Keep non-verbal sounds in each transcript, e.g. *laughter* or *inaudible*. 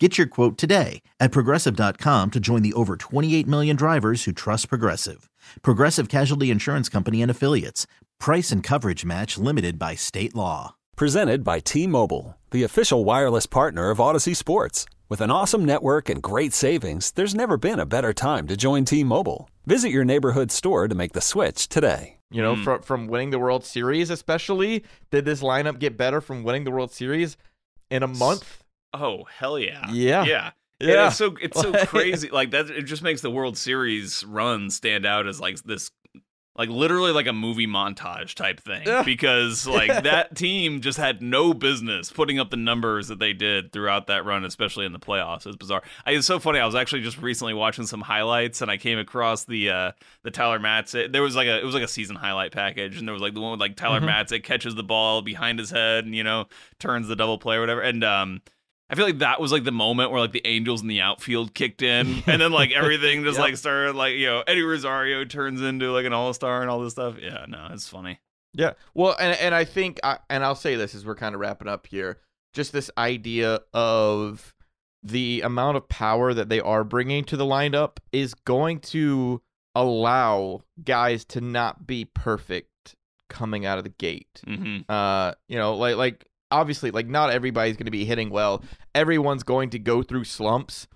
Get your quote today at progressive.com to join the over 28 million drivers who trust Progressive. Progressive Casualty Insurance Company and Affiliates. Price and coverage match limited by state law. Presented by T Mobile, the official wireless partner of Audacy Sports. With an awesome network and great savings, there's never been a better time to join T Mobile. Visit your neighborhood store to make the switch today. You know, Mm. from from winning the World Series, especially, did this lineup get better from winning the World Series in a month? Oh hell yeah! Yeah. yeah. Yeah. It's so *laughs* it's so crazy. Like that, it just makes the World Series run stand out as like this, like literally like a movie montage type thing. Because *laughs* like that team just had no business putting up the numbers that they did throughout that run, especially in the playoffs. It's bizarre. I, it's so funny. I was actually just recently watching some highlights, and I came across the uh the Tyler Matzek. There was like a it was like a season highlight package, and there was like the one with like Tyler Mhm. Matzek catches the ball behind his head, and you know turns the double play or whatever, and um. I feel like that was like the moment where like the Angels in the outfield kicked in, and then like everything just *laughs* Yep. like started like you know Eddie Rosario turns into like an all star and all this stuff. Yeah, no, it's funny. Yeah. Well, and and I think, I, and I'll say this as we're kind of wrapping up here, just this idea of the amount of power that they are bringing to the lineup is going to allow guys to not be perfect coming out of the gate. hmm Uh, you know, like like obviously, like not everybody's going to be hitting well. Everyone's going to go through slumps.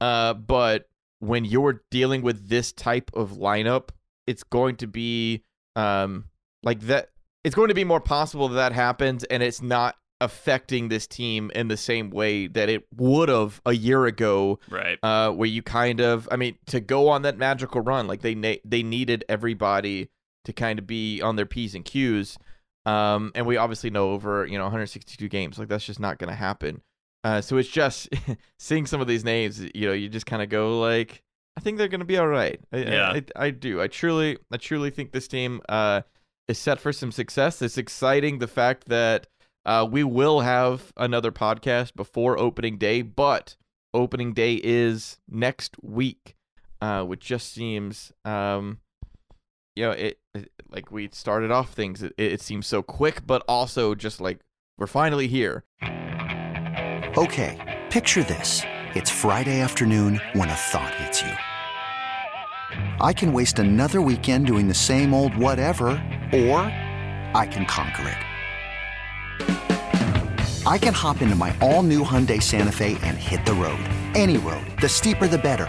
Uh, but when you're dealing with this type of lineup, it's going to be um like that. It's going to be more possible that that happens, and it's not affecting this team in the same way that it would have a year ago Right. uh, where you kind of, I mean, to go on that magical run, like they na- they needed everybody to kind of be on their p's and q's, um, and we obviously know over you know 162 games, like that's just not going to happen. Uh, so it's just *laughs* seeing some of these names, you know, you just kind of go like, I think they're going to be all right. I, Yeah. I, I, I do. I truly, I truly think this team uh, is set for some success. It's exciting the fact that uh, we will have another podcast before opening day, but opening day is next week, uh, which just seems, um, you know, it, it like we started off things. It, it seems so quick, but also just like we're finally here. Okay, picture this. It's Friday afternoon when a thought hits you. I can waste another weekend doing the same old whatever, or I can conquer it. I can hop into my all new Hyundai Santa Fe and hit the road. Any road. The steeper, the better.